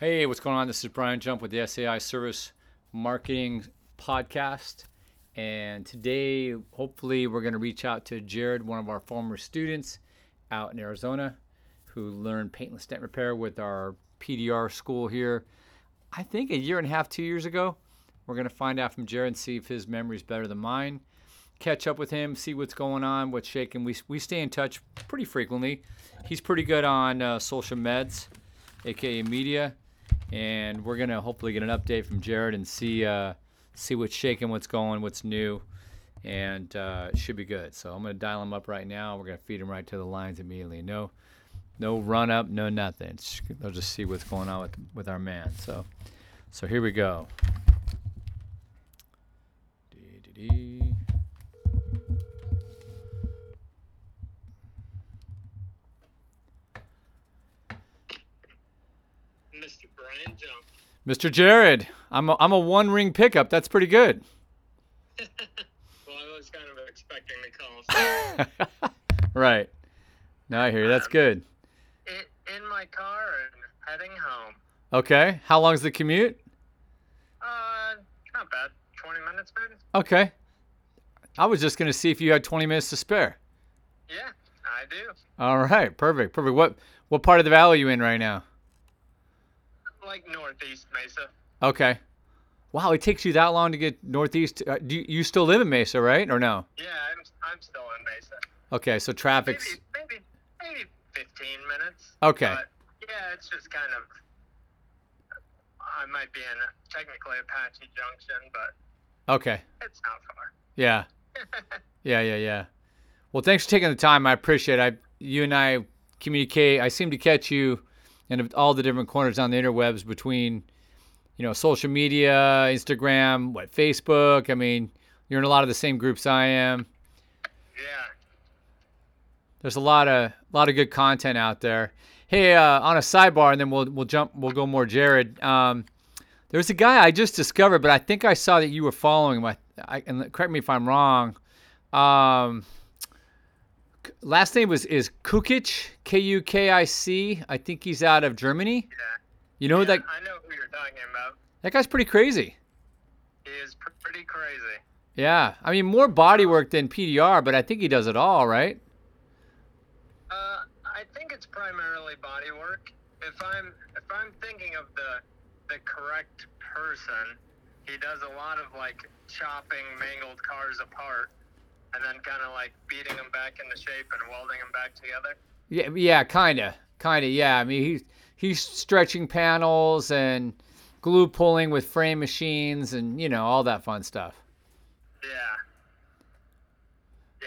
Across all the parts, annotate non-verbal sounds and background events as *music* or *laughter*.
Hey, what's going on? This is Brian Jump with the SAI Service Marketing Podcast. And today, hopefully, we're going to reach out to Jared, one of our former students out in Arizona who learned paintless dent repair with our PDR school here. I think a year and a half, two years ago. We're going to find out from Jared and see if his memory is better than mine. Catch up with him, see what's going on, what's shaking. We, we stay in touch pretty frequently. He's pretty good on uh, social meds, aka media, and we're gonna hopefully get an update from Jared and see uh, see what's shaking, what's going, what's new, and uh, it should be good. So I'm gonna dial him up right now. We're gonna feed him right to the lines immediately. No, no run up, no nothing. They'll just see what's going on with with our man. So, so here we go. Dee-dee-dee. Mr. Brian Jump. Mr. Jared, I'm a, I'm a one ring pickup. That's pretty good. *laughs* Well, I was kind of expecting the call. So *laughs* right. Now I hear you. That's good. in, in my car and heading home. Okay. How long's the commute? Uh, not bad. 20 minutes, maybe? Okay. I was just gonna see if you had 20 minutes to spare. Yeah, I do. All right. Perfect. Perfect. What what part of the valley are you in right now? Like Northeast Mesa. Okay. Wow, it takes you that long to get northeast. Uh, do you, you still live in Mesa, right? Or no? Yeah, I'm, I'm still in Mesa. Okay, so traffic's Maybe, maybe, maybe 15 minutes. Okay. But yeah, it's just kind of. I might be in technically Apache Junction, but okay. it's not far. Yeah. *laughs* Yeah, yeah, yeah. Well, thanks for taking the time. I appreciate it. I, you and I communicate. I seem to catch you in all the different corners on the interwebs between, you know, social media, Instagram, what, Facebook. I mean, you're in a lot of the same groups I am. yeah. There's a lot of lot of good content out there. Hey, uh, on a sidebar, and then we'll we'll jump. We'll go more. Jared, um, there's a guy I just discovered, but I think I saw that you were following him. I, I, and correct me if I'm wrong. Um, last name was is Kukic, K U K I C. I think he's out of Germany. Yeah. You know yeah, that I know who you're talking about. that guy's pretty crazy. He is pr- pretty crazy. Yeah, I mean more body work than PDR, but I think he does it all, right? Uh, I think it's primarily body work. If I'm if I'm thinking of the the correct person, he does a lot of like chopping mangled cars apart and then kind of like beating them back into shape and welding them back together. Yeah, yeah, kinda, kinda. Yeah, I mean he's he's stretching panels and glue pulling with frame machines and you know all that fun stuff. Yeah.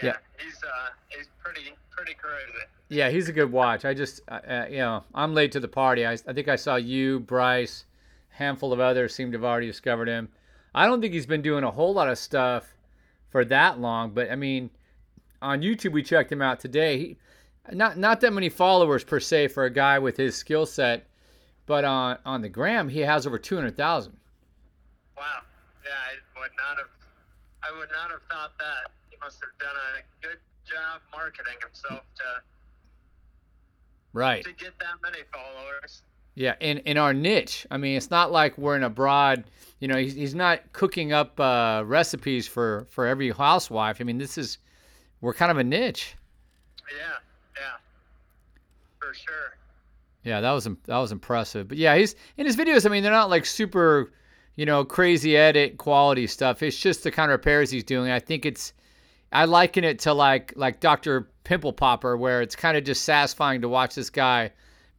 Yeah. Yeah. He's uh he's pretty pretty crazy. Yeah, he's a good watch. I just, uh, uh, you know, I'm late to the party. I, I think I saw you, Bryce, handful of others seem to have already discovered him. I don't think he's been doing a whole lot of stuff for that long, but I mean, on YouTube we checked him out today. He, not not that many followers per se for a guy with his skill set, but on on the gram he has over 200,000. Wow. Yeah, I would not have I would not have thought that. He must have done a good job marketing himself to Right. to get that many followers. Yeah, in in our niche. I mean, it's not like we're in a broad. You know, he's, he's not cooking up uh, recipes for for every housewife. I mean, this is we're kind of a niche. Yeah, yeah, for sure. Yeah, that was that was impressive. But yeah, he's in his videos. I mean, they're not like super, you know, crazy edit quality stuff. It's just the kind of repairs he's doing. I think it's I liken it to like like Dr. Pimple Popper, where it's kind of just satisfying to watch this guy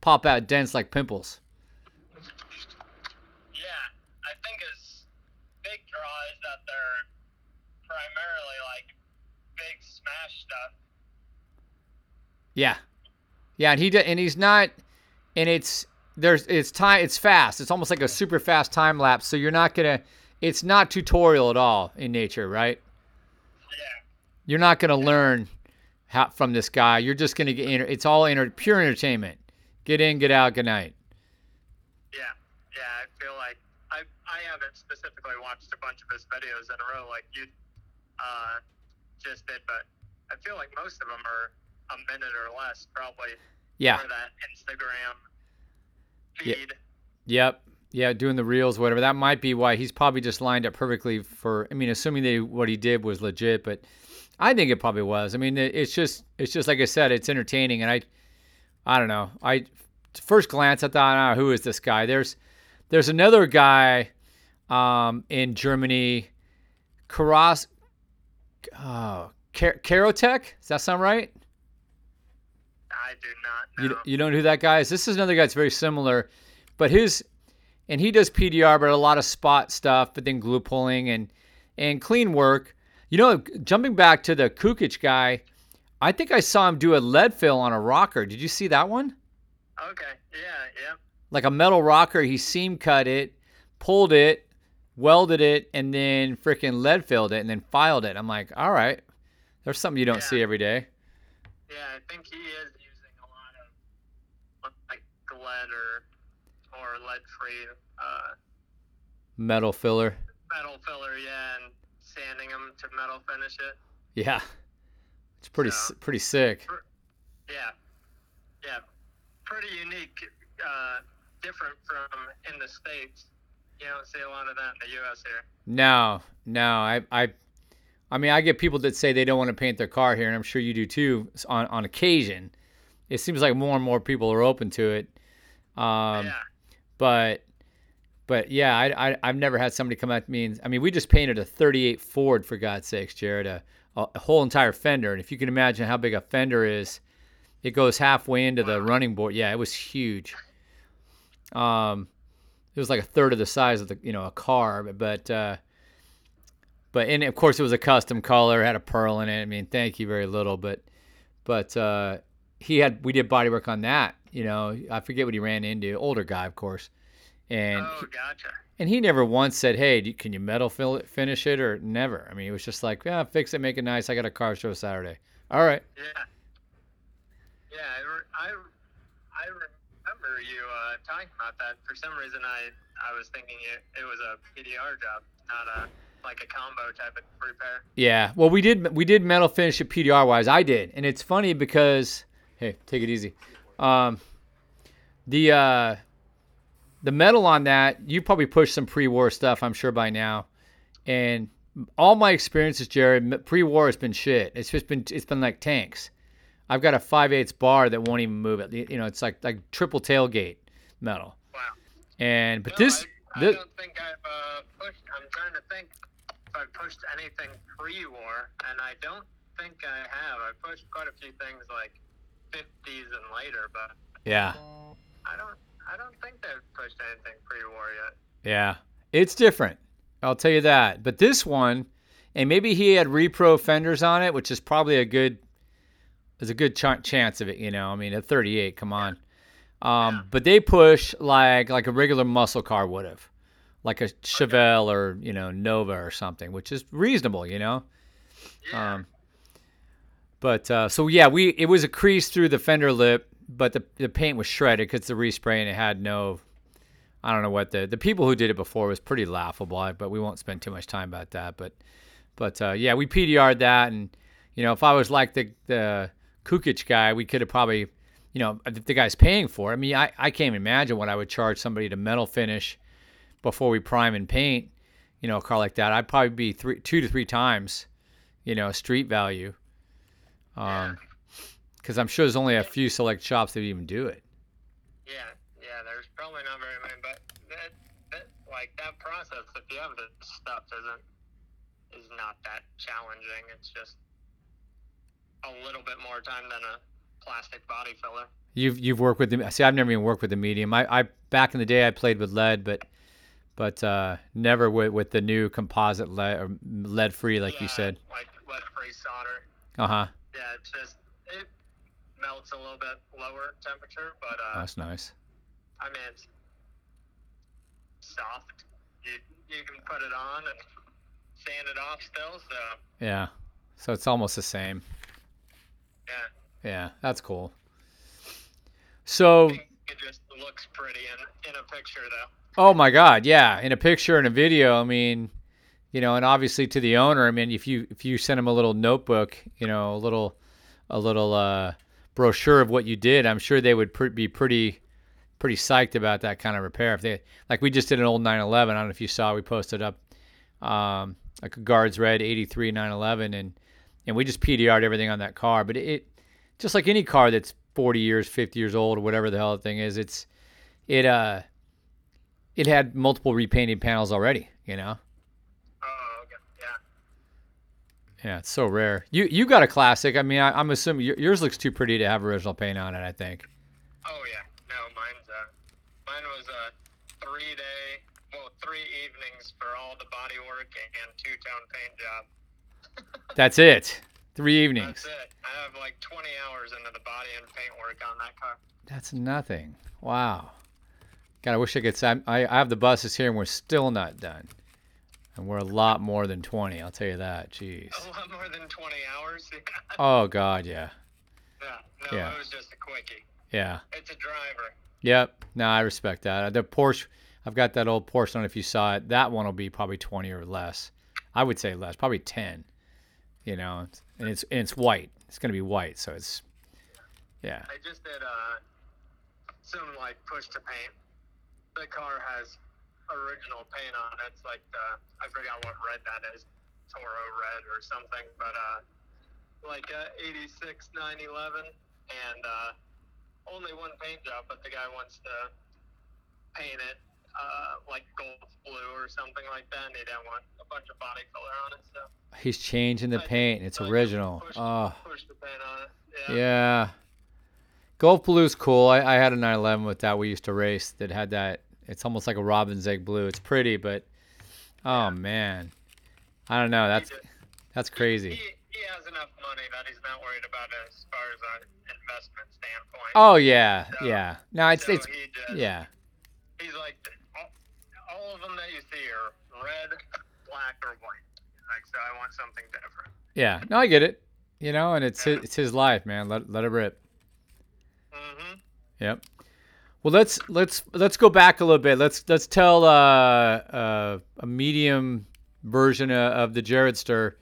pop out dents like pimples. Yeah, I think his big draw is that they're primarily like big smash stuff. Yeah, yeah, and he d- and he's not, and it's there's it's time it's fast. It's almost like a super fast time lapse. So you're not gonna. It's not tutorial at all in nature, right? Yeah, You're not gonna learn how, from this guy. You're just gonna get. It's all enter, pure entertainment. Get in, get out, good night. yeah, yeah. I feel like I I haven't specifically watched a bunch of his videos in a row like you uh, just did, but I feel like most of them are a minute or less, probably Yeah, for that Instagram feed. Yeah. Yep. Yeah, doing the reels, whatever. That might be why he's probably just lined up perfectly for. I mean, assuming they what he did was legit, but I think it probably was. I mean, it, it's just it's just like I said, it's entertaining, and I I don't know. I first glance I thought, oh, who is this guy? There's there's another guy um, in Germany, Karas, oh, Kar- Karotech. Does that sound right? I do not You, you don't know who that guy is? This is another guy that's very similar, but his and he does PDR, but a lot of spot stuff, but then glue pulling and and clean work. You know, jumping back to the Kukic guy, I think I saw him do a lead fill on a rocker. Did you see that one? Okay. Yeah. Yeah. Like a metal rocker, he seam cut it, pulled it, welded it, and then freaking lead filled it, and then filed it. I'm like, all right, there's something you don't Yeah. see every day. Yeah. I think he is using a lot of like lead or or lead free uh, Metal filler. metal filler. Yeah, and sanding them to metal finish it. Yeah, it's pretty So- pretty sick. Yeah. Yeah. Pretty unique. Uh, different from in the states. You don't see a lot of that in the U.S. here. No, no, I, I, I mean, I get people that say they don't want to paint their car here, and I'm sure you do too. On on occasion, it seems like more and more people are open to it. Um, yeah. but, but yeah, I, I, I've never had somebody come to me and I mean, we just painted a 38 Ford for God's sakes, Jared, a, a whole entire fender, and if you can imagine how big a fender is, it goes halfway into the running board. Yeah, it was huge. Um, it was like a third of the size of the you know a car, but but uh, but and of course it was a custom color, had a pearl in it. I mean, thank you very little, but but uh, he had we did body work on that. You know, I forget what he ran into. Older guy, of course, and oh, gotcha. And he never once said, "Hey, can you metal fill it, finish it?" or never. I mean, it was just like, "Yeah, fix it, make it nice. I got a car show Saturday." All right. Yeah. Yeah, I, I, I remember you uh, talking about that. For some reason, I, I was thinking it, it was a PDR job, not a like a combo type of repair. Yeah. Well, we did we did metal finish it PDR wise. I did, and it's funny because hey, take it easy. Um, the uh, the metal on that you probably pushed some pre-war stuff. I'm sure by now, and all my experiences, Jared, pre-war has been shit. It's just been it's been like tanks. I've got a 5 8 bar that won't even move it. You know, it's like like triple tailgate metal. Wow. And but No, this, I, I this don't think I've uh, pushed. I'm trying to think if I've pushed anything pre-war, and I don't think I have. I've pushed quite a few things like 50s and later, but yeah. I don't. I don't think they've pushed anything pre-war yet. Yeah, it's different. I'll tell you that. But this one, and maybe he had repro fenders on it, which is probably a good, is a good ch- chance of it. You know, I mean, at 38, come on. Um, But they push like like a regular muscle car would have, like a Chevelle or you know Nova or something, which is reasonable. You know. Yeah. Um, but uh, so yeah, we it was a crease through the fender lip, but the the paint was shredded because the respray and it had no. I don't know what the the people who did it before was pretty laughable, but we won't spend too much time about that. But but uh, yeah, we PDR'd that, and you know if I was like the the Kukic guy, we could have probably, you know, the guy's paying for it. I mean, I I can't imagine what I would charge somebody to metal finish before we prime and paint. You know, a car like that, I'd probably be three two to three times, you know, street value. Um, because I'm sure there's only a few select shops that even do it. Yeah, yeah. There's probably not very many, but that, that like that process, if you have the stuff, isn't is not that challenging. It's just a little bit more time than a plastic body filler. You've you've worked with the see I've never even worked with the medium. I, I back in the day I played with lead, but but uh, never with with the new composite lead or lead free like you said. like lead free solder. Uh huh. Yeah, it's just melts a little bit lower temperature, but uh, That's nice. I mean it's soft. You you can put it on and sand it off still. So Yeah. So it's almost the same. yeah. Yeah, that's cool. So it just looks pretty in, in a picture though. Oh my God, yeah. In a picture and a video, I mean, you know, and obviously to the owner, I mean, if you if you send him a little notebook, you know, a little a little uh, brochure of what you did, I'm sure they would pr- be pretty pretty psyched about that kind of repair. If they like we just did an old 911. I don't know if you saw. We posted up um, like a guards red 83 911 and and we just PDR'd everything on that car. But it, it just like any car that's 40 years, 50 years old, or whatever the hell the thing is, it's it uh it had multiple repainted panels already. You know. Oh, okay. Yeah. Yeah, it's so rare. You you got a classic. I mean, I, I'm assuming yours looks too pretty to have original paint on it. I think. Oh yeah. No, mine's uh, mine was a three day, well, three evenings for all the body work and two tone paint job. *laughs* That's it. Three evenings. That's it. I have like 20 hours into the body and paint work on that car. That's nothing. Wow. God, I wish I could say I, I have the buses here and we're still not done. And we're a lot more than 20, I'll tell you that. Jeez. A lot more than 20 hours. *laughs* Oh, God, yeah. yeah. No, Yeah. it was just a quickie. Yeah. It's a driver. Yep. No, I respect that. The Porsche, I've got that old Porsche on if you saw it. That one will be probably 20 or less. I would say less, probably 10. You know, and it's and it's white. It's going to be white, so it's yeah. I just did uh, some like push to paint. The car has original paint on it. It's like the, I forgot what red that is, Toro red or something, but uh, like uh, 86 911 and uh, only one paint job, but the guy wants to paint it uh, like Gulf blue or something like that, and he didn't want a bunch of body color on it, so He's changing the I- paint. It's original. pushed- Oh. pushed the paint on it. Yeah. Yeah. Gulf Blue's cool. I, I had a 911 with that we used to race that had that. It's almost like a robin's egg blue. It's pretty, but oh man, I don't know. That's that's crazy. He, he has enough money that he's not worried about as far as an investment standpoint. Oh yeah, So- yeah. No, it's so it's just, yeah, He's like, all, all of them that you see are red, black, or white. Like, so I want something different. yeah. No, I get it. You know, and it's Yeah. his, it's his life, man. Let let it rip. Mm-hmm. Yep. Well, let's let's let's go back a little bit. Let's let's tell uh, uh, a medium version of, of the Jaredster.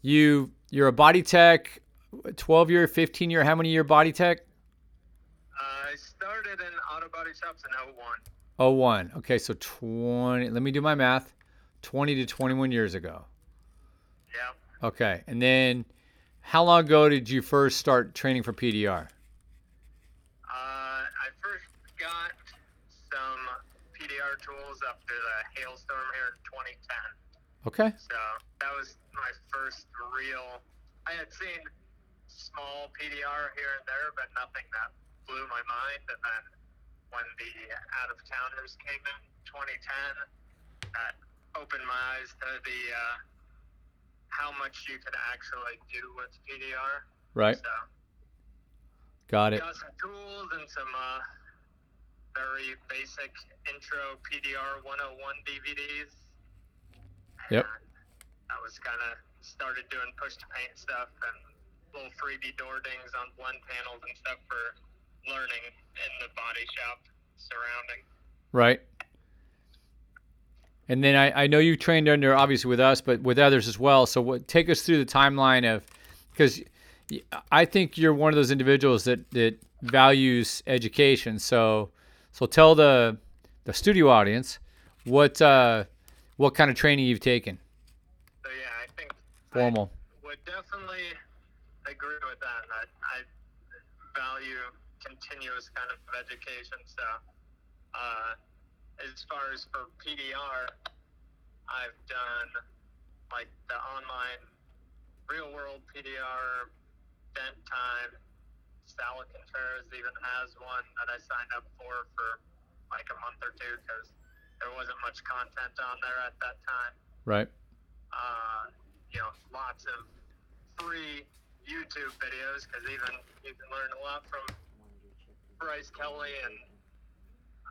You you're a body tech, twelve year, fifteen year. How many year body tech? I started in auto body shops in 01. Oh one. Okay, so twenty. Let me do my math. Twenty to twenty-one years ago. Yeah. Okay, and then how long ago did you first start training for PDR? Uh, I first got some Tools after the hailstorm here in 2010. Okay. So that was my first real. I had seen small PDR here and there, but nothing that blew my mind. And then when the out of towners came in 2010, that opened my eyes to the uh, how much you could actually do with PDR. Right. So Got it. got some tools and some uh, very basic intro PDR 101 DVDs. Yep. And I was kind of started doing push to paint stuff and little freebie door dings on blend panels and stuff for learning in the body shop surrounding. Right. And then I, I know you trained under obviously with us, but with others as well. So what take us through the timeline of because I think you're one of those individuals that that values education. So so tell the the studio audience what uh, what kind of training you've taken. So yeah, I think Formal. I would definitely agree with that. That I value continuous kind of education. So, uh, as far as for PDR, I've done like the online real world PDR, Dent Time. Sala Contreras even has one that I signed up for for like a month or two because there wasn't much content on there at that time Right. uh, you know, lots of free YouTube videos because even you can learn a lot from Bryce Kelly and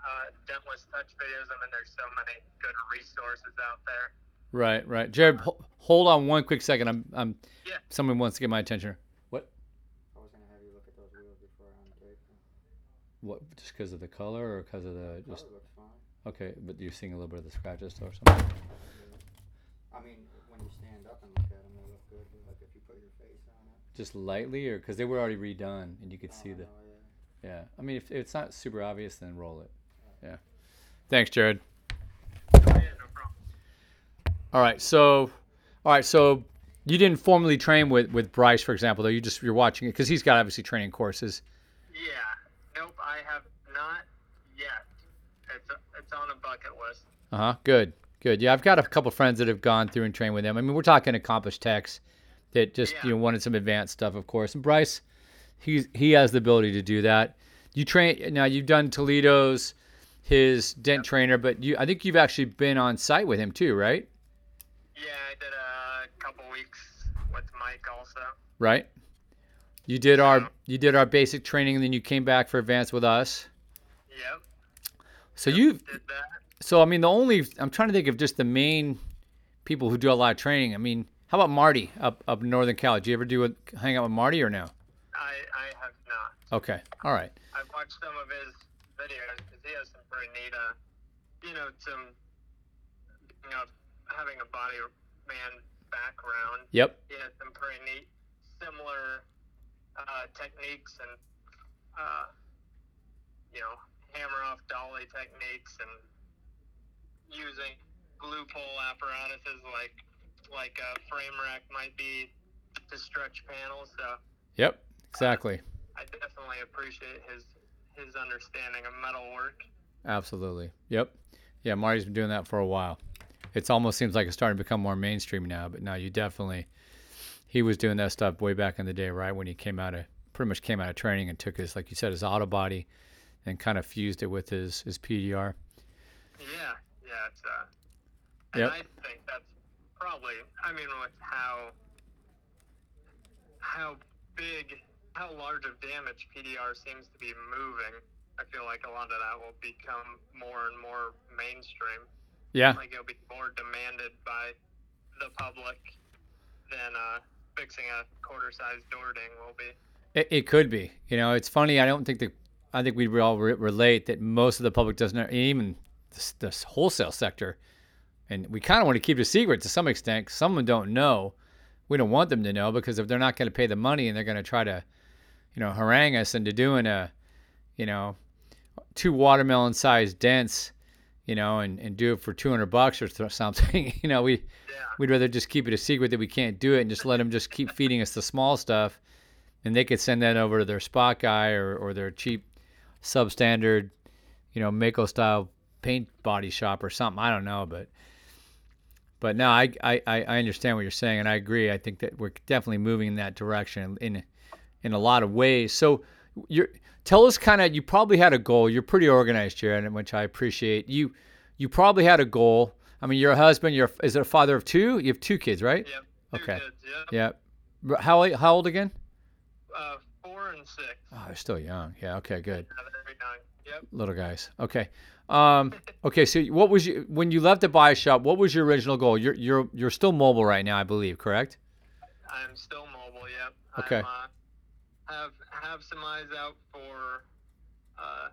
uh, Dentless Touch videos. I mean, there's so many good resources out there. Right. Right. Jared, ho- hold on one quick second. I'm I'm Yeah. someone wants to get my attention. What? I was gonna have you look at those wheels I untaped them. What? Just because of the color or because of the just? Color fine. Okay, but you're seeing a little bit of the scratches or something. I mean, when you stand up and look at them, they look good. Like if you put your face on it. Just lightly, or because they were already redone and you could oh, I see the. know, yeah. Yeah. I mean, if it's not super obvious, then roll it. Yeah. Thanks, Jared. Yeah, no problem. All right. So, all right. So you didn't formally train with with Bryce, for example, though. You just you're watching it because he's got obviously training courses. Yeah. Nope, I have not yet. It's it's on a bucket list. Uh huh. Good. Good. Yeah, I've got a couple friends that have gone through and trained with them. I mean, we're talking accomplished techs that just Yeah. you know wanted some advanced stuff, of course. And Bryce, he's he has the ability to do that. You train now. You've done Toledo's, his dent trainer, but you I think you've actually been on site with him too, right? Yeah, I did a couple weeks with Mike also. Right. You did our you did our basic training, and then you came back for advanced with us. Yep. So you Did. So I mean, the only I'm trying to think of just the main people who do a lot of training. I mean, how about Marty up up in Northern Cal? Did you ever do a hang out with Marty or no? I I have not. Okay, all right. I've watched some of his videos because he has some pretty neat, uh, you know, some, you know, having a body man background. Yep. He has some pretty neat, similar techniques and, uh, you know, hammer off dolly techniques and using glue pull apparatuses like like a frame rack might be to stretch panels. So Yep. Exactly. I definitely appreciate his his understanding of metal work. Absolutely. Yep. Yeah, Marty's been doing that for a while. It's almost seems like it's starting to become more mainstream now, but no, you definitely he was doing that stuff way back in the day, right? When he came out of pretty much came out of training and took his like you said, his auto body and kind of fused it with his his PDR. Yeah, yeah, it's uh, and Yep. I think that's probably. I mean, with how how big, how large of damage PDR seems to be moving, I feel like a lot of that will become more and more mainstream. Yeah. Like it'll be more demanded by the public than uh, fixing a quarter-sized door ding will be. It, it could be. You know, it's funny. I don't think that. I think we all re- relate that most of the public doesn't, even this, this wholesale sector, and we kind of want to keep it a secret to some extent. 'cause Some of them don't know. We don't want them to know because if they're not going to pay the money and they're going to try to, you know, harangue us into doing a, you know, two watermelon-sized dents, you know, and, and do it for 200 bucks or th- *laughs* something. you know, we Yeah. we'd rather just keep it a secret that we can't do it and just let them just keep feeding us the small stuff and they could send that over to their spot guy or, or their cheap substandard you know Maaco style paint body shop or something. I don't know but but no I, I i understand what you're saying and i agree. I think that we're definitely moving in that direction in in a lot of ways. So you're tell us kind of you probably had a goal. You're pretty organized jared which i appreciate. You you probably had a goal. I mean you're a husband you're is it a father of two? You have two kids right. Two Okay. Kids, yep. yeah how how old again Uh, four and six. oh they're still young yeah okay good Yeah, they're young. Yep. little guys. Okay. Um, *laughs* okay. So what was you when you left the buy shop? What was your original goal? You're you're you're still mobile right now, I believe. Correct? I'm still mobile. Yep. Okay. Uh, have have some eyes out for uh,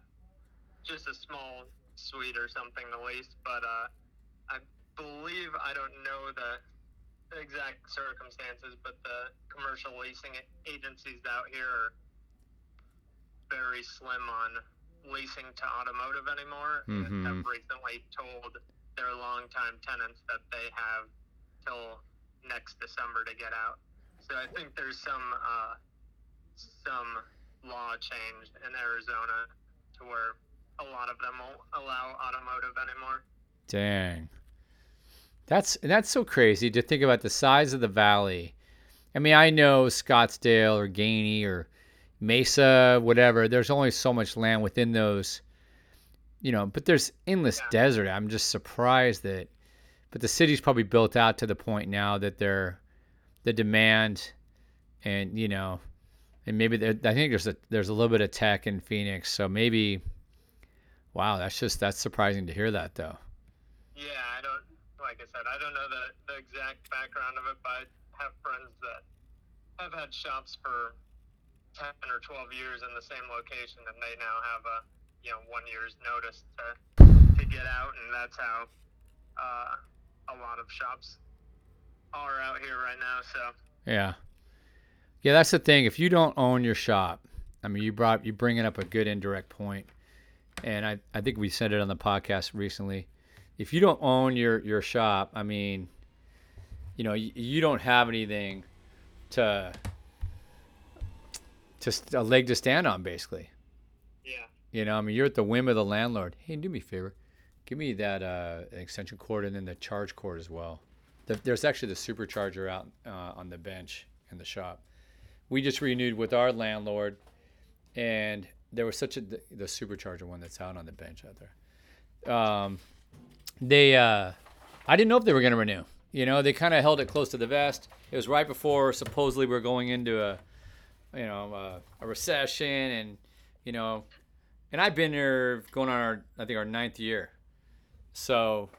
just a small suite or something to lease, but uh, I believe I don't know the exact circumstances, but the commercial leasing agencies out here are very slim on leasing to automotive anymore. Mhm. Have recently told their longtime tenants that they have till next December to get out. So I think there's some uh, some law change in Arizona to where a lot of them won't allow automotive anymore. Dang. That's that's so crazy to think about the size of the valley. I mean, I know Scottsdale or Gainey or Mesa, whatever. There's only so much land within those, you know. But there's endless Yeah. desert. I'm just surprised that. But the city's probably built out to the point now that they're, the demand, and you know, and maybe I think there's a there's a little bit of tech in Phoenix. So maybe, wow, that's just that's surprising to hear that though. Yeah, like I said, I don't know the, the exact background of it, but I have friends that have had shops for ten or twelve years in the same location and they now have a you know, one year's notice to to get out and that's how uh, a lot of shops are out here right now, so Yeah. Yeah, that's the thing. If you don't own your shop, I mean, you brought you bringing up a good indirect point, and I I think we said it on the podcast recently. If you don't own your your shop, I mean, you know, you, you don't have anything to just a leg to stand on, basically. Yeah. You know, I mean, you're at the whim of the landlord. Hey, do me a favor, give me that uh, extension cord and then the charge cord as well. The, there's actually the supercharger out uh, on the bench in the shop. We just renewed with our landlord, and there was such a the, the supercharger one that's out on the bench out there. Um, they, uh, I didn't know if they were going to renew. You know, they kind of held it close to the vest. It was right before supposedly we are going into a, you know, a, a recession, and you know, and I've been there going on our I think our ninth year, so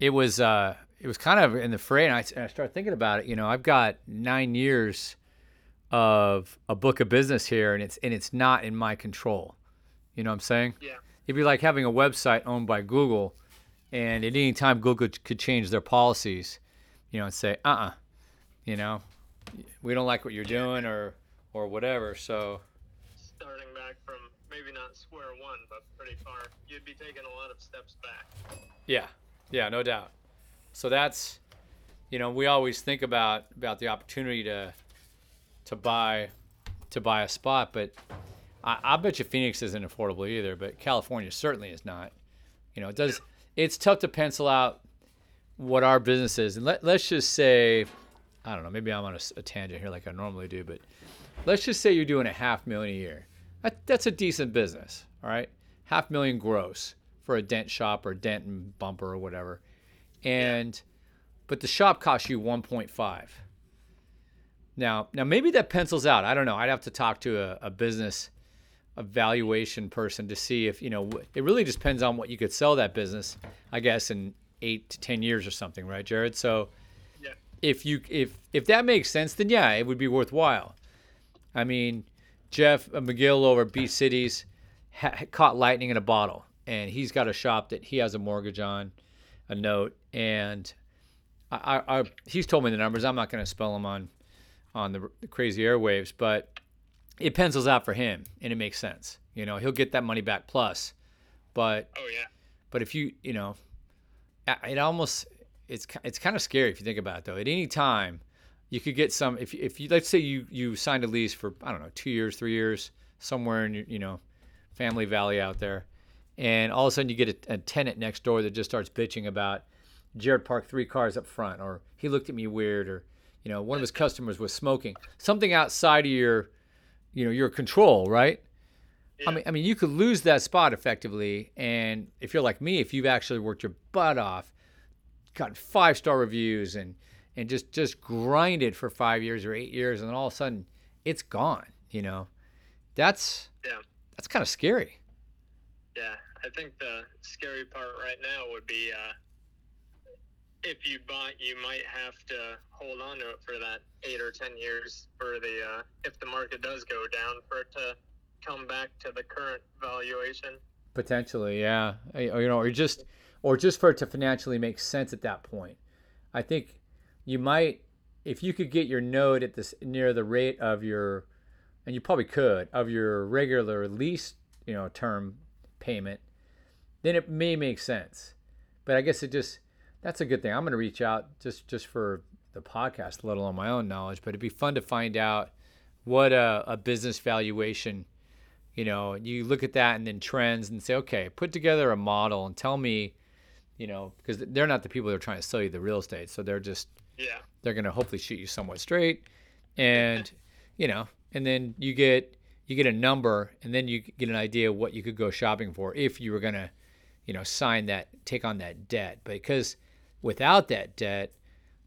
it was uh, it was kind of in the fray, and I, and I started thinking about it. You know, I've got nine years of a book of business here, and it's and it's not in my control. You know what I'm saying? Yeah. It'd be like having a website owned by Google, and at any time Google could, change their policies, you know, and say, uh-uh, you know, we don't like what you're doing or or whatever. So Starting back from maybe not square one, but pretty far, you'd be taking a lot of steps back. yeah, yeah, no doubt. So that's, you know, we always think about about the opportunity to to buy to buy a spot, but I, I bet you Phoenix isn't affordable either. But California certainly is not. You know, it does. It's tough to pencil out what our business is, and let let's just say, I don't know, maybe I'm on a, a tangent here like I normally do, but let's just say you're doing a half million a year. That, that's a decent business, all right? Half million gross for a dent shop or dent and bumper or whatever, and but the shop costs you 1.5. Now, now maybe that pencils out. I don't know. I'd have to talk to a, a business evaluation person to see if you know. It really just depends on what you could sell that business. I guess in eight to ten years or something, right, Jared? So, Yeah. if you if if that makes sense, then yeah, it would be worthwhile. I mean, Jeff McGill over at Beach Cities ha- caught lightning in a bottle, and he's got a shop that he has a mortgage on, a note, and I, I, I he's told me the numbers. I'm not going to spell them on on the, the crazy airwaves, but it pencils out for him, and it makes sense. You know, he'll get that money back plus, but Oh yeah. but if you you know, it almost it's it's kind of scary if you think about it though. At any time, you could get some if if you let's say you you signed a lease for I don't know two years, three years somewhere in your you know, Family Valley out there, and all of a sudden you get a, a tenant next door that just starts bitching about Jared parked three cars up front, or he looked at me weird, or you know one of his customers was smoking something outside of your you know your control, right? I mean, I mean, you could lose that spot effectively, and if you're like me, if you've actually worked your butt off, gotten five star reviews, and and just just grinded for five years or eight years, and then all of a sudden it's gone. You know, that's Yeah. that's kind of scary. Yeah, I think the scary part right now would be uh, if you bought, you might have to hold on to it for that eight or ten years for the uh, if the market does go down for it to come back to the current valuation. Potentially, yeah. You know, or just or just for it to financially make sense at that point. I think you might if you could get your note at this near the rate of your and you probably could of your regular lease, you know, term payment, then it may make sense. But I guess it just that's a good thing. I'm going to reach out just just for the podcast, let alone my own knowledge. But it'd be fun to find out what a, a business valuation you know you look at that and then trends and say okay put together a model and tell me you know because they're not the people that are trying to sell you the real estate so they're just Yeah, they're going to hopefully shoot you somewhat straight and you know and then you get you get a number and then you get an idea of what you could go shopping for if you were going to you know sign that take on that debt because without that debt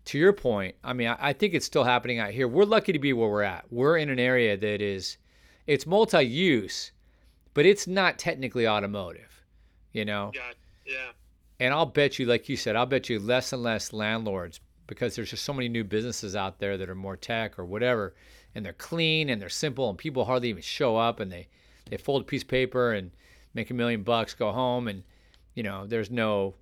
to your point i mean I, I think it's still happening out here. We're lucky to be where we're at. We're in an area that is it's multi-use but it's not technically automotive you know? Yeah, yeah, and I'll bet you, like you said, I'll bet you less and less landlords because there's just so many new businesses out there that are more tech or whatever, and they're clean and they're simple, and people hardly even show up, and they they fold a piece of paper and make a million bucks, go home, and you know there's no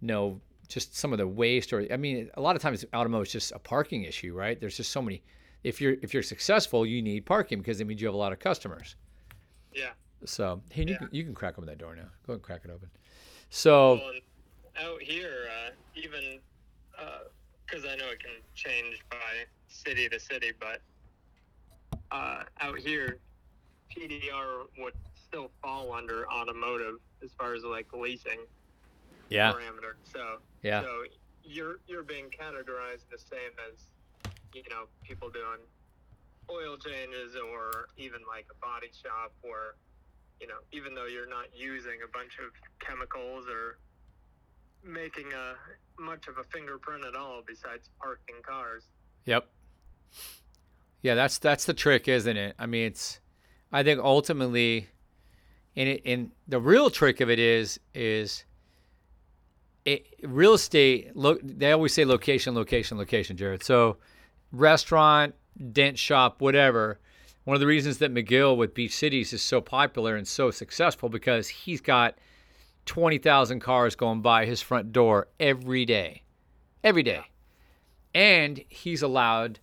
no just some of the waste or I mean a lot of times automotive is just a parking issue, right? There's just so many if you're if you're successful, you need parking because it means you have a lot of customers. Yeah. So hey, you, can, you can crack open that door now. Go ahead and crack it open. So Well, out here, uh, even because I know it can change by city to city, but uh, out here, PDR would still fall under automotive as far as like leasing yeah, parameter. So yeah, so you're you're being categorized the same as you know people doing oil changes or even like a body shop where you know even though you're not using a bunch of chemicals or making a much of a fingerprint at all besides parking cars yep, yeah. That's that's the trick, isn't it? I mean, it's I think ultimately, and it and the real trick of it is is it, real estate. Look, they always say location, location, location, Jared. So restaurant, dent shop, whatever. One of the reasons that McGill with Beach Cities is so popular and so successful because he's got 20,000 cars going by his front door every day. Every day. And he's allowed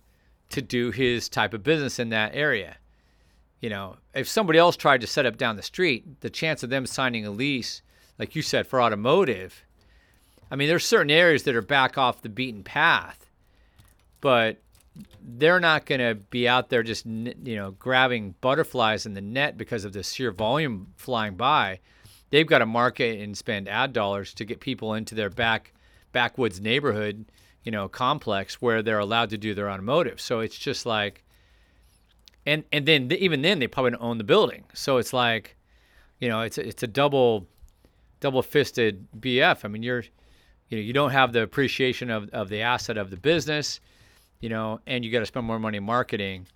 to do his type of business in that area. You know, if somebody else tried to set up down the street, the chance of them signing a lease, like you said, for automotive, I mean, there's certain areas that are back off the beaten path, but they're not going to be out there just you know grabbing butterflies in the net because of the sheer volume flying by. They've got to market and spend ad dollars to get people into their back backwoods neighborhood, you know, complex where they're allowed to do their automotive. So it's just like, and and then even then they probably don't own the building. So it's like, you know, it's a, it's a double double fisted BF. I mean, you're you know you don't have the appreciation of, of the asset of the business you know and you got to spend more money marketing.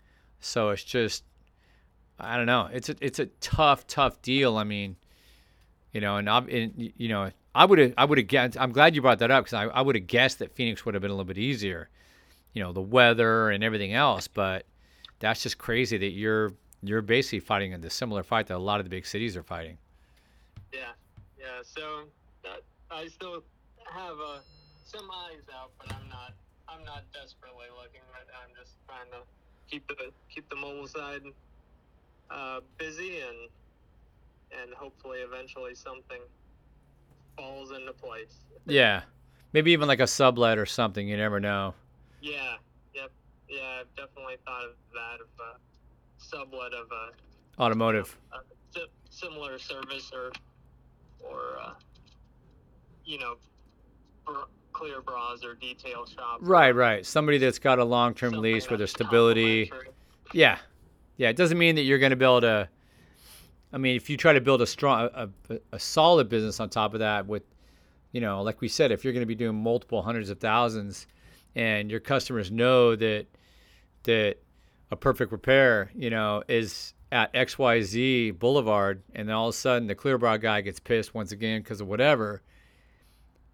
So it's just i don't know. It's a, it's a tough tough deal. I mean you know and, I'm, and you know i would have i would have guessed i'm glad you brought that up because I, I would have guessed that phoenix would have been a little bit easier you know the weather and everything else but that's just crazy that you're you're basically fighting in the similar fight that a lot of the big cities are fighting. Yeah yeah so that, i still have uh, some eyes out but i'm not i'm not desperately looking right now. I'm just trying to keep the keep the mobile side uh, busy and and hopefully eventually something falls into place. Yeah. Maybe even like a sublet or something you never know. Yeah. Yep. Yeah i've definitely thought of that of a sublet of a automotive. a similar service or or uh, you know clear bras or detail shop right right somebody that's got a long-term lease where there's stability. Yeah, yeah. It doesn't mean that you're going to build a. I mean, if you try to build a strong, a, a, solid business on top of that, with, you know, like we said, if you're going to be doing multiple hundreds of thousands, and your customers know that that a perfect repair, you know, is at XYZ Boulevard, and then all of a sudden the clear bra guy gets pissed once again because of whatever,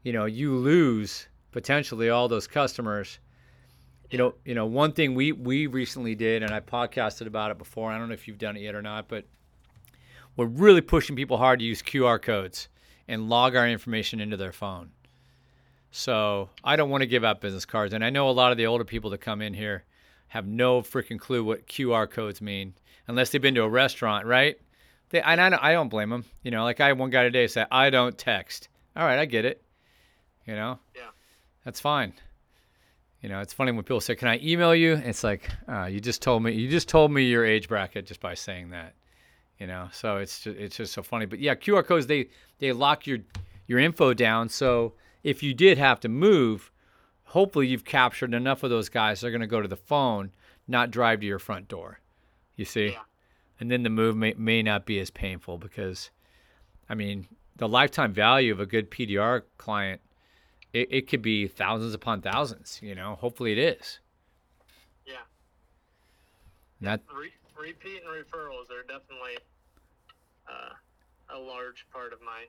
you know, you lose potentially all those customers you know, you know, one thing we we recently did, and I podcasted about it before. I don't know if you've done it yet or not, but we're really pushing people hard to use QR codes and log our information into their phone. So I don't want to give out business cards, and I know a lot of the older people that come in here have no freaking clue what QR codes mean unless they've been to a restaurant, right? They, and I don't, I don't blame them. You know, like I had one guy today say, "I don't text." All right, I get it. You know, Yeah. that's fine. You know, it's funny when people say, "Can I email you?" It's like, uh, you just told me, you just told me your age bracket just by saying that. You know, so it's just, it's just so funny. But yeah, QR codes they they lock your your info down. So if you did have to move, hopefully you've captured enough of those guys. They're going to go to the phone, not drive to your front door. You see, Yeah. and then the move may, may not be as painful because, I mean, the lifetime value of a good PDR client it, it could be thousands upon thousands. You know, hopefully it is. Yeah. And that Re- repeat and referrals are definitely uh, a large part of my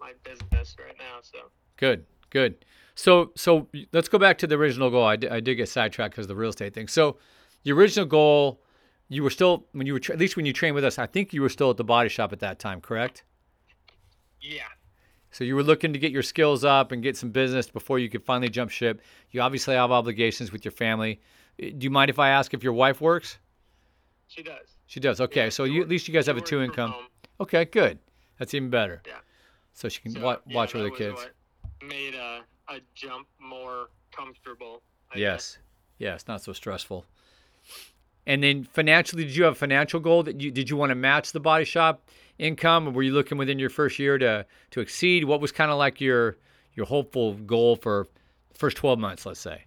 my business right now. So good, good. So so let's go back to the original goal. I did, I did get sidetracked because of the real estate thing. So the original goal, you were still when you were tra- at least when you trained with us. I think you were still at the body shop at that time, correct? yeah, So you were looking to get your skills up and get some business before you could finally jump ship. You obviously have obligations with your family. do you mind if I ask if your wife works? She does. She does. Okay, Yeah, so you at least you guys have a two income. Okay, good. That's even better. Yeah. So she can So, wa- yeah, watch over the kids. Made a, a jump more comfortable. I guess. Yes. Yes, not so stressful. And then financially, did you have a financial goal that you did you want to match the body shop income, were you looking within your first year to to exceed? What was kind of like your your hopeful goal for first twelve months, let's say,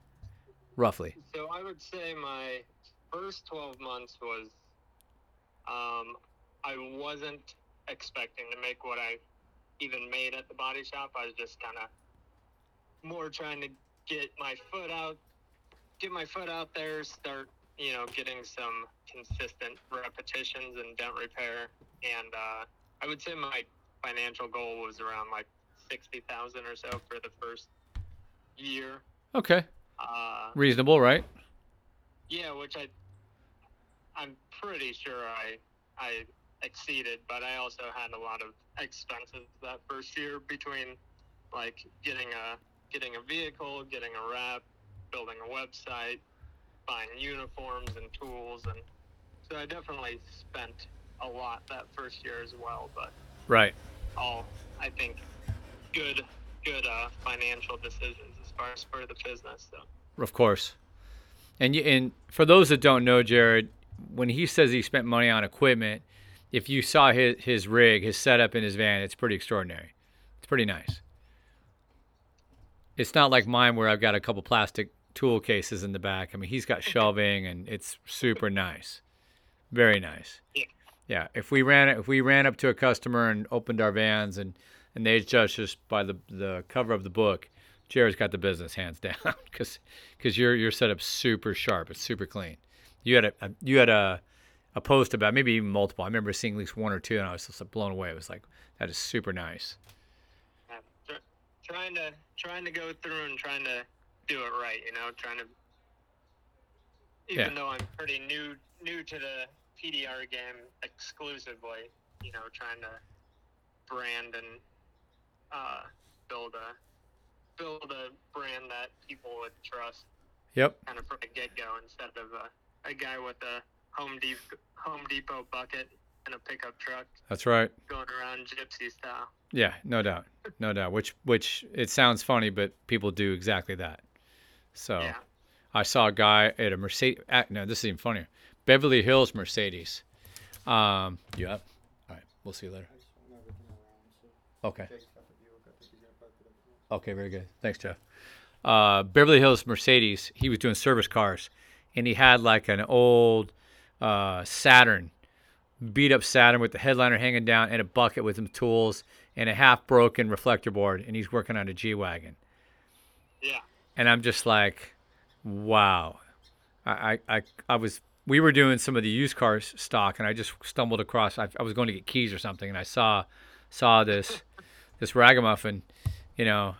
roughly? So I would say my first 12 months was, um, I wasn't expecting to make what I even made at the body shop. I was just kind of more trying to get my foot out, get my foot out there, start, you know, getting some consistent repetitions in dent repair. And uh, I would say my financial goal was around like 60,000 or so for the first year. Okay, Uh, reasonable, right? yeah, which I, I'm pretty sure I, I exceeded, but I also had a lot of expenses that first year between, like getting a getting a vehicle, getting a wrap, building a website, uniforms and tools, and so I definitely spent a lot that first year as well. But Right. all I think good good uh, financial decisions as far as for the business. So. Of course. And you, and for those that don't know, Jared, when he says he spent money on equipment, if you saw his his rig, his setup in his van, it's pretty extraordinary. It's pretty nice. It's not like mine where I've got a couple plastic tool cases in the back. I mean, he's got shelving and it's super nice. Very nice. Yeah. Yeah, if we ran if we ran up to a customer and opened our vans and and they judged us by the the cover of the book, Jared's got the business hands *laughs* down because because your your setup's super sharp. It's super clean. You had a, a you had a a post about maybe even multiple. I remember seeing at least one or two, and I was just blown away. It was like that is super nice. Trying to trying to go through and trying to do it right. You know, trying to even Yeah. though I'm pretty new new to the PDR game exclusively, you know, trying to brand and uh, build a build a brand that people would trust, Yep. kind of from the get go, instead of a, a guy with a Home Depot Home Depot bucket and a pickup truck That's right. going around gypsy style. Yeah, no doubt, no doubt. Which which it sounds funny, but people do exactly that. So Yeah. I saw a guy at a Mercedes. No, this is even funnier. Beverly Hills Mercedes. Um, you up? All right, we'll see you later. I just want everything around, so Okay. Jake's got the Buick. I think he's gonna park it up front. Okay, very good. Thanks, Jeff. Uh, Beverly Hills Mercedes. He was doing service cars, and he had like an old uh, Saturn, beat up Saturn with the headliner hanging down, and a bucket with some tools, and a half broken reflector board, and he's working on a G wagon. Yeah. And I'm just like, wow. I, I, I, was, we were doing some of the used car stock, and I just stumbled across. I, I was going to get keys or something, and I saw, saw this, this ragamuffin, you know,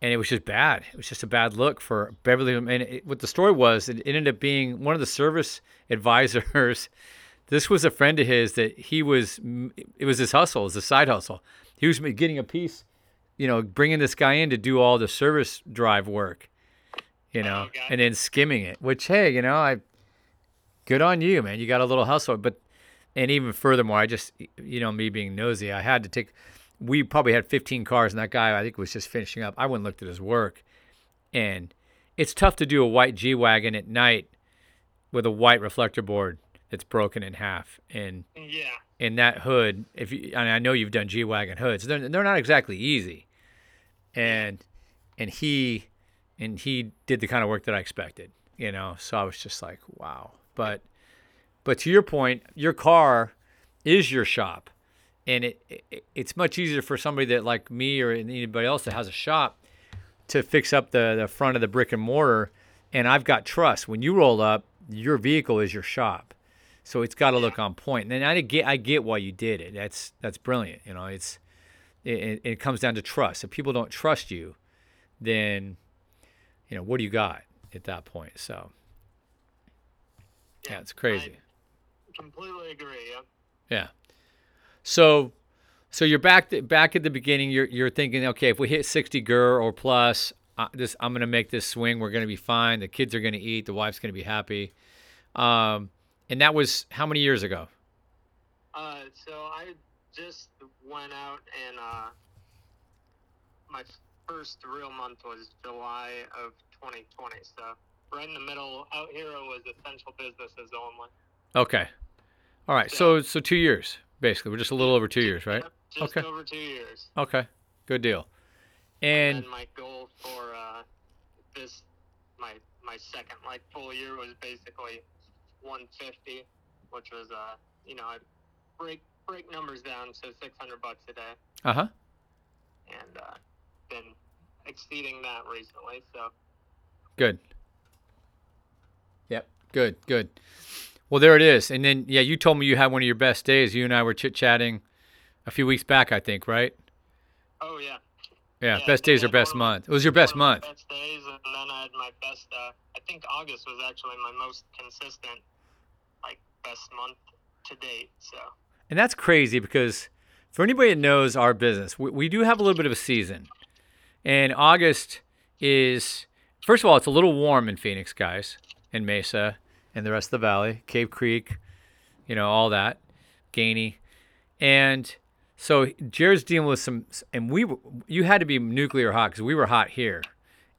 and it was just bad. It was just a bad look for Beverly. And it, what the story was, it, it ended up being one of the service *laughs* advisors. This was a friend of his that he was. It was his hustle, it was a side hustle. He was getting a piece you know, bringing this guy in to do all the service drive work, you oh, know, okay. and then skimming it. Which, hey, you know, I good on you, man. You got a little hustle, but and even furthermore, I just, you know, me being nosy, I had to take. We probably had 15 cars, and that guy I think was just finishing up. I went and looked at his work, and it's tough to do a white G wagon at night with a white reflector board that's broken in half, and Yeah. in that hood, if you, and I know you've done G wagon hoods, they're they're not exactly easy, and and he and he did the kind of work that I expected, you know. So I was just like, wow. But but to your point, your car is your shop, and it, it it's much easier for somebody that like me or anybody else that has a shop to fix up the the front of the brick and mortar. And I've got trust. When you roll up, your vehicle is your shop so it's got to look on point. And I get I get why you did it. That's that's brilliant. You know, it's it, it- it comes down to trust. If people don't trust you, then you know what do you got at that point? So yeah, it's crazy. I completely agree. Yeah. Yeah. So so you're back th- back at the beginning. You're you're thinking, okay, if we hit 60 GUR or plus, uh, this I'm gonna make this swing. We're gonna be fine. The kids are gonna eat. The wife's gonna be happy. Um, and that was how many years ago? Uh, so I just went out and uh, my first real month was July of 2020. So right in the middle, Out Hero was essential businesses only. Okay. All right. So so two years basically. We're just a little over two years, right? Just Okay. over two years. Okay. Good deal. And And my goal for uh, this, my my second like full year was basically 150, which was uh, you know, I break break numbers down to 600 bucks a day, uh huh. and uh, been exceeding that recently. So Good. Yep. Good. Good. Well, there it is. And then, yeah, you told me you had one of your best days. You and I were chit chatting a few weeks back, I think, right? oh yeah, Yeah. Yeah, best days yeah, or best one of my- month. It was your best one of my month. Best days, and then I had my best. Uh, I think August was actually my most consistent, like best month to date. So And that's crazy because for anybody that knows our business, we, we do have a little bit of a season. And August is, first of all, it's a little warm in Phoenix, guys, in Mesa and the rest of the valley, Cave Creek, you know, all that, Gainey. And so Jared's dealing with some, and we, you had to be nuclear hot because we were hot here.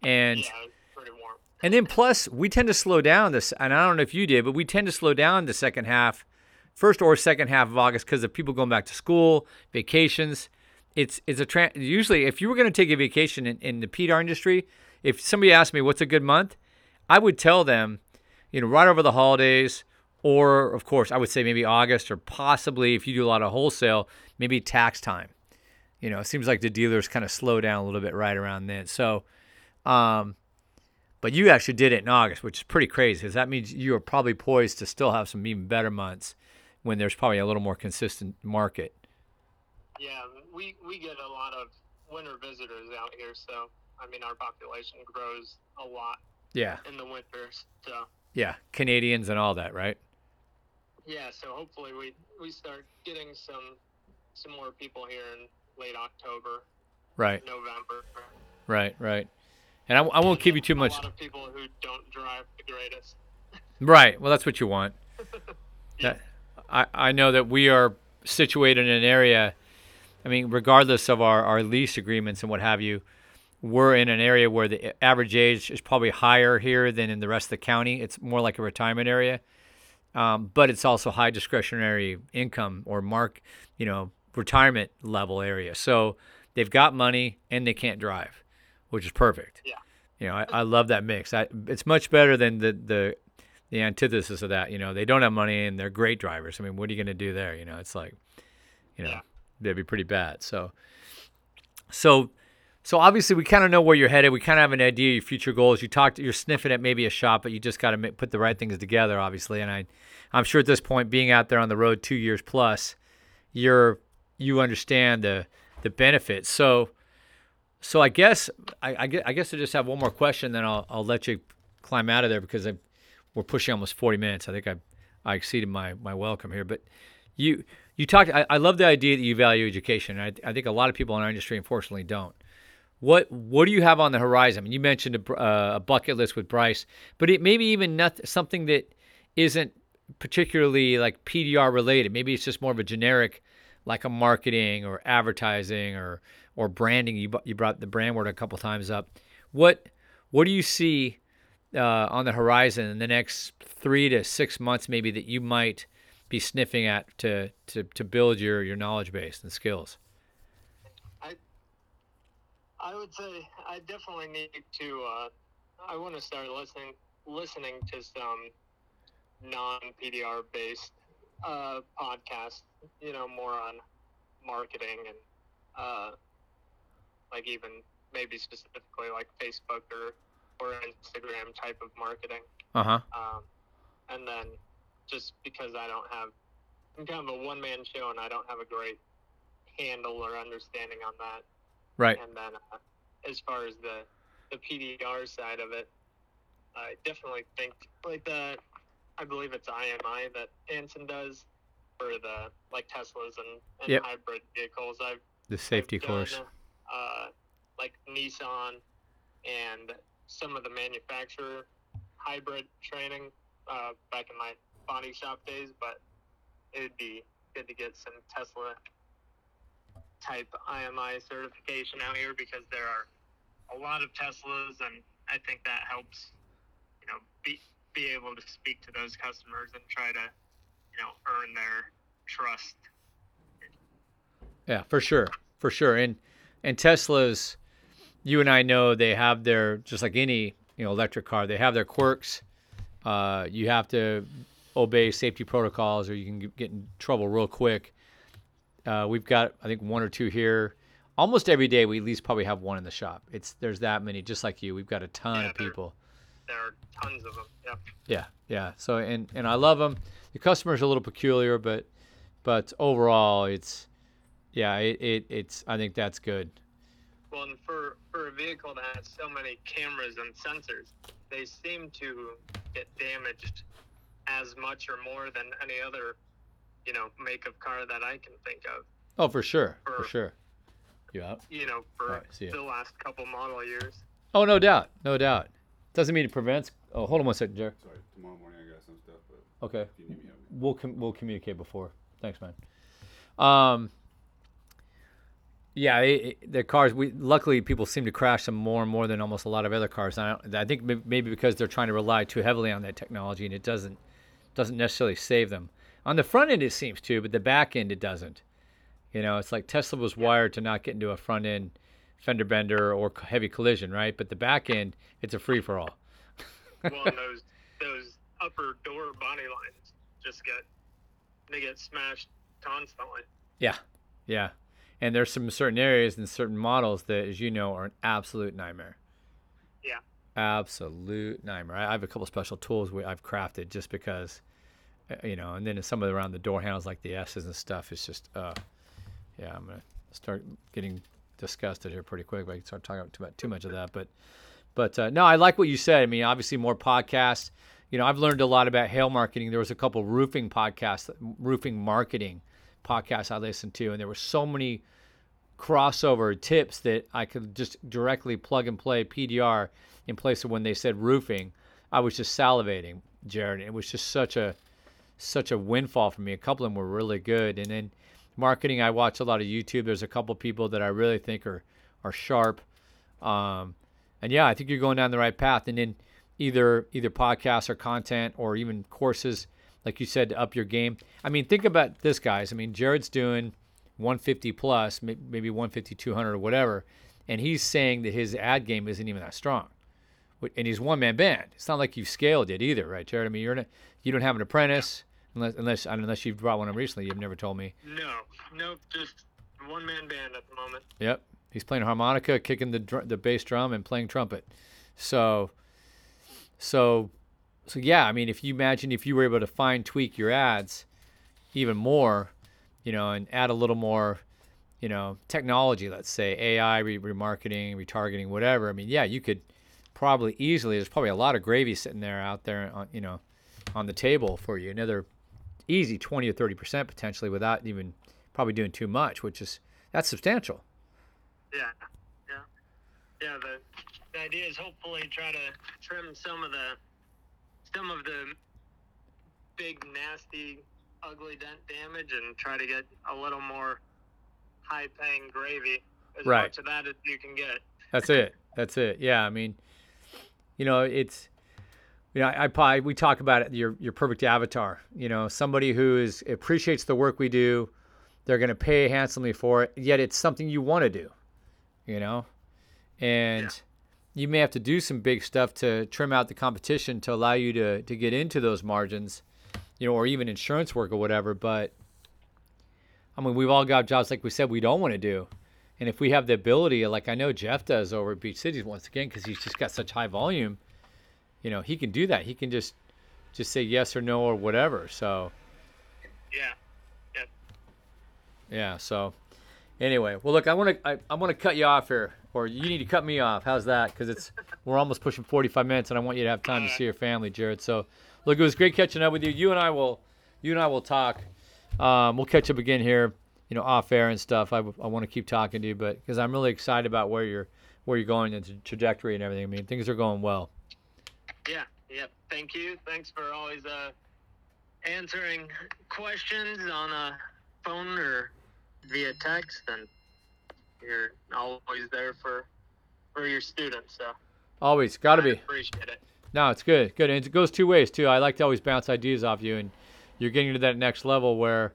And, yeah, pretty warm. and then plus, we tend to slow down this, and I don't know if you did, but we tend to slow down the second half, first or second half of August because of people going back to school, vacations. It's it's a tra- usually if you were going to take a vacation in, in the PDR industry, if somebody asked me what's a good month, I would tell them, you know, right over the holidays, or of course I would say maybe August or possibly if you do a lot of wholesale, maybe tax time. You know, it seems like the dealers kind of slow down a little bit right around then. So, um, but you actually did it in August, which is pretty crazy because that means you are probably poised to still have some even better months when there's probably a little more consistent market. Yeah, we we get a lot of winter visitors out here, so I mean our population grows a lot Yeah. in the winters. So Yeah. Canadians and all that, right? yeah, so hopefully we we start getting some some more people here in late October, Right. November. Right. Right. And I, I won't give you too much. A lot of people who don't drive the greatest. *laughs* Right. Well, that's what you want. *laughs* Yeah. That, I, I know that we are situated in an area, I mean, regardless of our, our lease agreements and what have you, we're in an area where the average age is probably higher here than in the rest of the county. It's more like a retirement area, um, but it's also high discretionary income or mark, you know, retirement level area. So they've got money and they can't drive, which is perfect. Yeah. You know, I, I love that mix. I, it's much better than the, the the antithesis of that. You know, they don't have money and they're great drivers. I mean, what are you going to do there? You know, it's like, you know, Yeah. They'd be pretty bad. So, so, so obviously we kind of know where you're headed. We kind of have an idea of your future goals. You talked, you're sniffing at maybe a shop, but you just got to put the right things together, obviously. And I, I'm sure at this point, being out there on the road two years plus, you're, you understand the, the benefits. So, so I guess I, I guess I guess I just have one more question, then I'll I'll let you climb out of there because I, we're pushing almost 40 minutes. I think I I exceeded my my welcome here, but you you talked. I, I love the idea that you value education. I I think a lot of people in our industry unfortunately don't. What what do you have on the horizon? I mean, you mentioned a, uh, a bucket list with Bryce, but it maybe even not something that isn't particularly like PDR related. Maybe it's just more of a generic, like a marketing or advertising or or branding. You you brought the brand word a couple times up. What what do you see uh, on the horizon in the next three to six months, maybe that you might be sniffing at to to to build your your knowledge base and skills? I would say I definitely need to. Uh, I want to start listening listening to some non PDR based uh, podcasts. You know, more on marketing and uh, like even maybe specifically like Facebook or or Instagram type of marketing. Uh huh. Um, and then just because I don't have, I'm kind of a one man show and I don't have a great handle or understanding on that. Right. And then uh, as far as the the PDR side of it, I definitely think like the I believe it's IMI that Anson does for the like Teslas and, and Yep. hybrid vehicles. I've The safety I've course. Uh, like Nissan, and some of the manufacturer hybrid training uh, back in my body shop days, but it'd be good to get some Tesla type IMI certification out here because there are a lot of Teslas, and I think that helps, you know, be be able to speak to those customers and try to, you know, earn their trust. Yeah, for sure, for sure. And and Teslas, you and I know they have their just like any you know electric car, they have their quirks. Uh, you have to obey safety protocols, or you can get in trouble real quick. Uh, we've got I think one or two here. Almost every day, we at least probably have one in the shop. It's there's that many, just like you. We've got a ton Yeah, of people. There are tons of them. Yep. Yeah, yeah. So and and I love them. The customer's are a little peculiar, but but overall, it's yeah, it, it it's I think that's good. Well, and for for a vehicle that has so many cameras and sensors, they seem to get damaged as much or more than any other, you know, make of car that I can think of. Oh, for sure, for Sure. sure. You up? You know, for Alright, see the last couple model years. Oh, no doubt, no doubt. Doesn't mean it prevents. Oh, hold on one second, Jared. Sorry, tomorrow morning I got some stuff, but Okay, if you need me, we'll com- we'll communicate before. Thanks, man. Um. Yeah, it, it, the cars. We luckily people seem to crash them more and more than almost a lot of other cars. I, don't, I think maybe because they're trying to rely too heavily on that technology, and it doesn't doesn't necessarily save them. On the front end, it seems to, but the back end, it doesn't. You know, it's like Tesla was wired to not get into a front end fender bender or heavy collision, right? But the back end, it's a free for all. *laughs* Well, those those upper door body lines just get they get smashed constantly. Yeah, yeah. And there's some certain areas and certain models that, as you know, are an absolute nightmare. Absolute nightmare. I have a couple special tools we, I've crafted just because, uh, you know, and then some of the around the door handles like the S's and stuff is just, uh, yeah, I'm gonna start getting disgusted here pretty quick. But I can start talking too much, too much of that. But, but uh, no, I like what you said. I mean, obviously more podcasts. You know, I've learned a lot about hail marketing. There was a couple roofing podcasts, roofing marketing podcasts I listened to, and there were so many crossover tips that I could just directly plug and play PDR in place of when they said roofing. I was just salivating, Jared. It was just such a such a windfall for me. A couple of them were really good, and then marketing. I watch a lot of YouTube. There's a couple people that I really think are are sharp, um, and yeah, I think you're going down the right path. And then either either podcasts or content or even courses, like you said, to up your game. I mean, think about this, guys. I mean, Jared's doing 150 plus, maybe 150, 200 or whatever, and he's saying that his ad game isn't even that strong. And he's one man band. It's not like you've scaled it either, right, Jared? I mean, you're not, you don't have an apprentice unless unless unless you've brought one in recently. You've never told me. No, no, just one man band at the moment. Yep, he's playing harmonica, kicking the dr- the bass drum, and playing trumpet. So, so, so yeah. I mean, if you imagine if you were able to fine tweak your ads even more, you know, and add a little more, you know, technology, let's say AI, re- remarketing, retargeting, whatever. I mean, yeah, you could probably easily. There's probably a lot of gravy sitting there out there, on, you know, on the table for you. Another easy 20 or 30 percent potentially without even probably doing too much, which is that's substantial. Yeah, yeah, yeah. The, the idea is hopefully try to trim some of the some of the big, nasty, ugly dent damage, and try to get a little more high-paying gravy. As Right. much of that as you can get. That's it. That's it. Yeah, I mean, you know, it's you know, I, I probably we talk about it. Your your perfect avatar. You know, somebody who is appreciates the work we do. They're going to pay handsomely for it. Yet it's something you want to do. You know, and you may have to do some big stuff to trim out the competition to allow you to to get into those margins. You know, or even insurance work or whatever. But I mean, we've all got jobs like we said we don't want to do. And if we have the ability, like I know Jeff does over at Beach Cities once again, because he's just got such high volume, you know, he can do that. He can just just say yes or no or whatever. So Yeah. yeah. yeah. So anyway, well, look, I want to I, I want to cut you off here, or you need to cut me off. How's that? Because it's we're almost pushing 45 minutes, and I want you to have time to see your family, Jared. So look, it was great catching up with you. You and I will you and I will talk. Um, we'll catch up again here, you know, off air and stuff. I, I want to keep talking to you, but because I'm really excited about where you're where you're going and the trajectory and everything. I mean, things are going well. Yeah, yeah. Thank you. Thanks for always uh, answering questions on a phone or via text, and you're always there for for your students. So Always got to I be. appreciate it. No, it's good. Good. And it goes two ways too. I like to always bounce ideas off you and you're getting to that next level where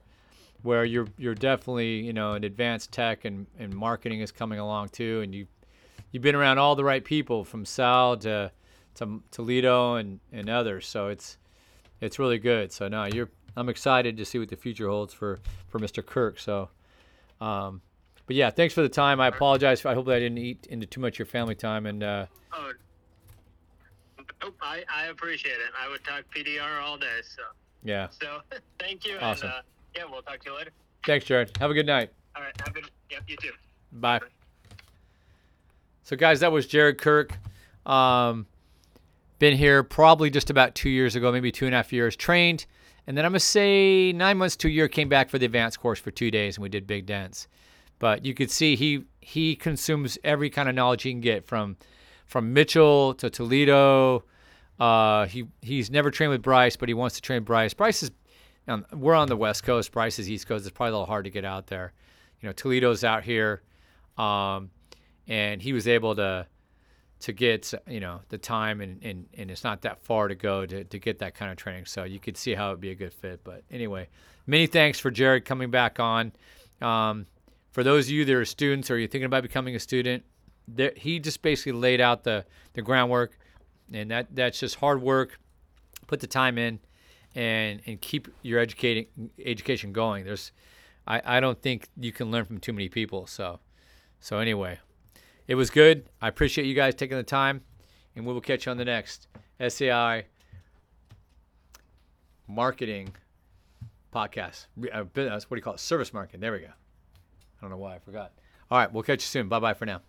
where you're you're definitely, you know, in advanced tech and, and marketing is coming along too and you you've been around all the right people from Sal to to Toledo and, and others. So it's it's really good. So no, you're I'm excited to see what the future holds for for Mr. Kirk. So um but yeah, thanks for the time. I apologize. I hope I didn't eat into too much of your family time and uh Oh, nope. I, I appreciate it. I would talk PDR all day. So yeah. so *laughs* thank you. Awesome. And, uh, yeah, we'll talk to you later. Thanks, Jared. Have a good night. All right. Have a good. Yep. You too. Bye. So, guys, that was Jared Kirk. Um, been here probably just about two years ago, maybe two and a half years. Trained, and then I'm gonna say nine months to a year. Came back for the advanced course for two days, and we did big dents. But you could see he he consumes every kind of knowledge he can get from from Mitchell to Toledo. Uh, he he's never trained with Bryce, but he wants to train Bryce. Bryce is um, we're on the West Coast. Bryce is East Coast. It's probably a little hard to get out there. You know, Toledo's out here, um, and he was able to to get you know the time and, and, and it's not that far to go to, to get that kind of training. So you could see how it'd be a good fit. But anyway, many thanks for Jared coming back on. Um, for those of you that are students or you're thinking about becoming a student, there, he just basically laid out the, the groundwork, and that that's just hard work. Put the time in, and and keep your educating education going. There's, I, I don't think you can learn from too many people. So, so anyway, it was good. I appreciate you guys taking the time, and we will catch you on the next SAI marketing podcast. Uh, What do you call it? Service marketing. There we go. I don't know why I forgot. All right, we'll catch you soon. Bye bye for now.